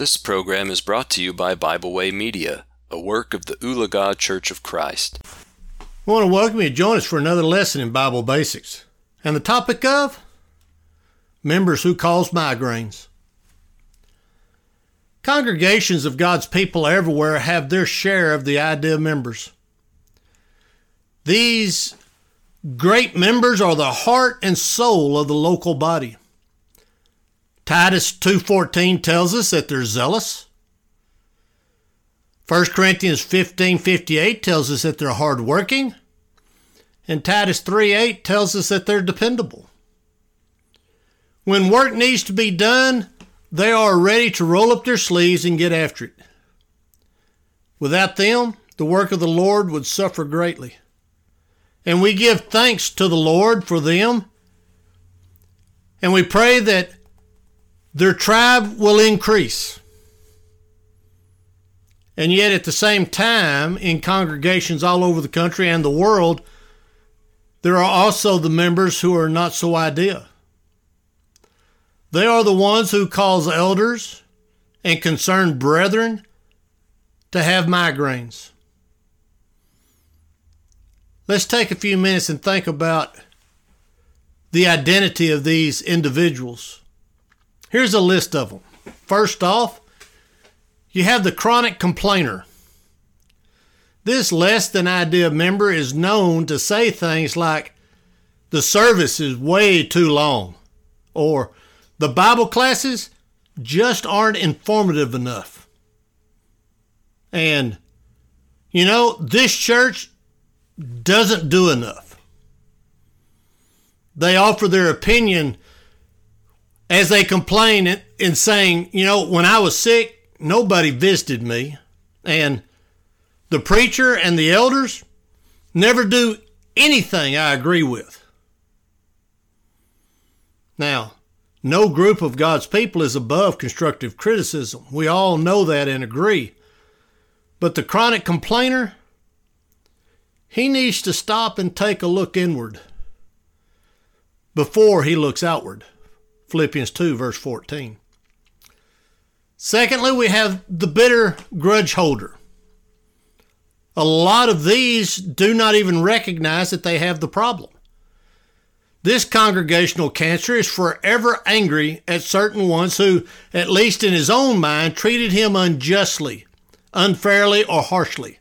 This program is brought to you by Bible Way Media, a work of the Ulaga Church of Christ. I want to welcome you to join us for another lesson in Bible basics. And the topic of members who cause migraines. Congregations of God's people everywhere have their share of the idea of members. These great members are the heart and soul of the local body. Titus 2:14 tells us that they're zealous. 1 Corinthians 15:58 tells us that they're hardworking. And Titus 3:8 tells us that they're dependable. When work needs to be done, they are ready to roll up their sleeves and get after it. Without them, the work of the Lord would suffer greatly. And we give thanks to the Lord for them. And we pray that their tribe will increase. And yet, at the same time, in congregations all over the country and the world, there are also the members who are not so ideal. They are the ones who cause elders and concerned brethren to have migraines. Let's take a few minutes and think about the identity of these individuals. Here's a list of them. First off, you have the chronic complainer. This less than ideal member is known to say things like, the service is way too long, or the Bible classes just aren't informative enough. And, you know, this church doesn't do enough. They offer their opinion as they complain and saying, you know, when I was sick, nobody visited me. And the preacher and the elders never do anything I agree with. Now, no group of God's people is above constructive criticism. We all know that and agree. But the chronic complainer, he needs to stop and take a look inward before he looks outward. Philippians 2, verse 14. Secondly, we have the bitter grudge holder. A lot of these do not even recognize that they have the problem. This congregational cancer is forever angry at certain ones who, at least in his own mind, treated him unjustly, unfairly, or harshly.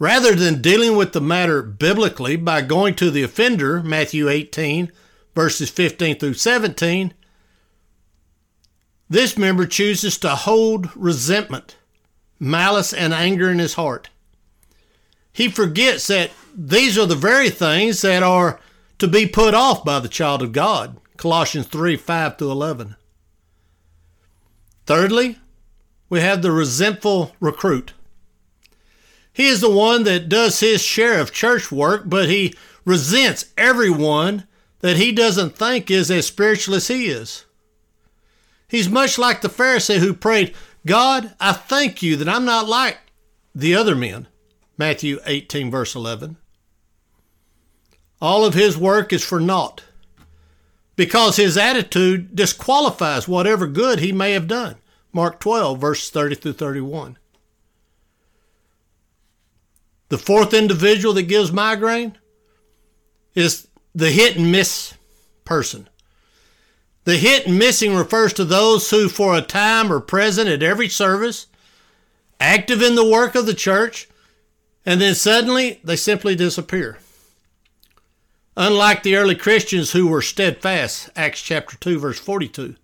Rather than dealing with the matter biblically by going to the offender, Matthew 18, verses 15 through 17, this member chooses to hold resentment, malice, and anger in his heart. He forgets that these are the very things that are to be put off by the child of God. Colossians 3 5 to 11. Thirdly, we have the resentful recruit. He is the one that does his share of church work, but he resents everyone that he doesn't think is as spiritual as he is. He's much like the Pharisee who prayed, God, I thank you that I'm not like the other men. Matthew 18, verse 11. All of his work is for naught because his attitude disqualifies whatever good he may have done. Mark 12, verses 30 through 31. The fourth individual that gives migraine is the hit and miss person. The hit and missing refers to those who, for a time, are present at every service, active in the work of the church, and then suddenly they simply disappear. Unlike the early Christians who were steadfast, Acts chapter 2, verse 42.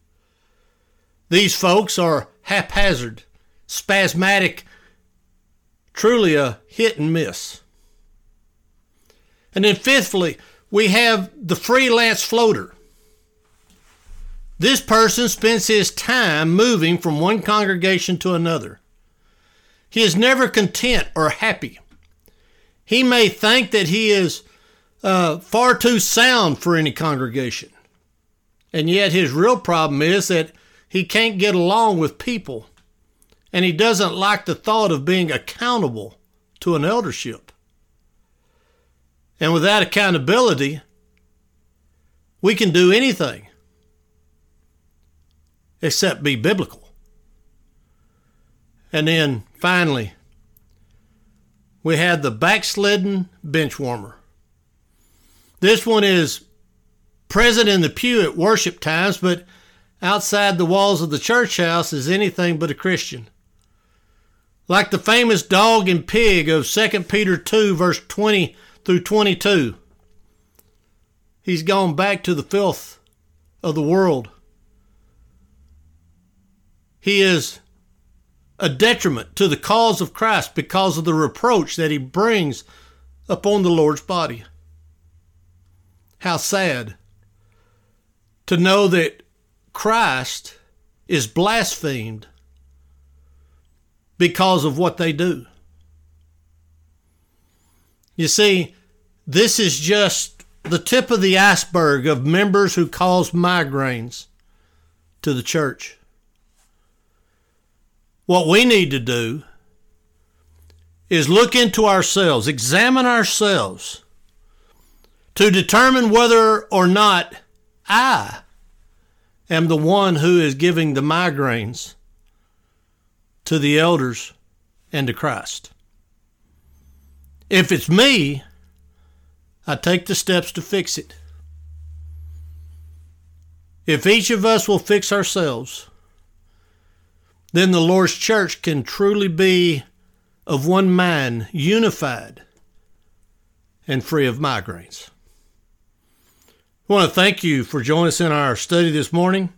These folks are haphazard, spasmodic, truly a hit and miss. And then, fifthly, we have the freelance floater. This person spends his time moving from one congregation to another. He is never content or happy. He may think that he is uh, far too sound for any congregation. And yet, his real problem is that he can't get along with people and he doesn't like the thought of being accountable to an eldership. And without accountability, we can do anything except be biblical. And then finally, we have the backslidden bench warmer. This one is present in the pew at worship times, but outside the walls of the church house is anything but a Christian. Like the famous dog and pig of 2 Peter 2, verse 20 through 22. He's gone back to the filth of the world. He is a detriment to the cause of Christ because of the reproach that he brings upon the Lord's body. How sad to know that Christ is blasphemed because of what they do. You see, this is just the tip of the iceberg of members who cause migraines to the church. What we need to do is look into ourselves, examine ourselves to determine whether or not I am the one who is giving the migraines to the elders and to Christ. If it's me, I take the steps to fix it. If each of us will fix ourselves, then the Lord's church can truly be of one mind, unified, and free of migraines. I want to thank you for joining us in our study this morning,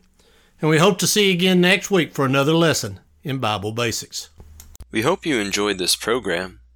and we hope to see you again next week for another lesson in Bible Basics. We hope you enjoyed this program.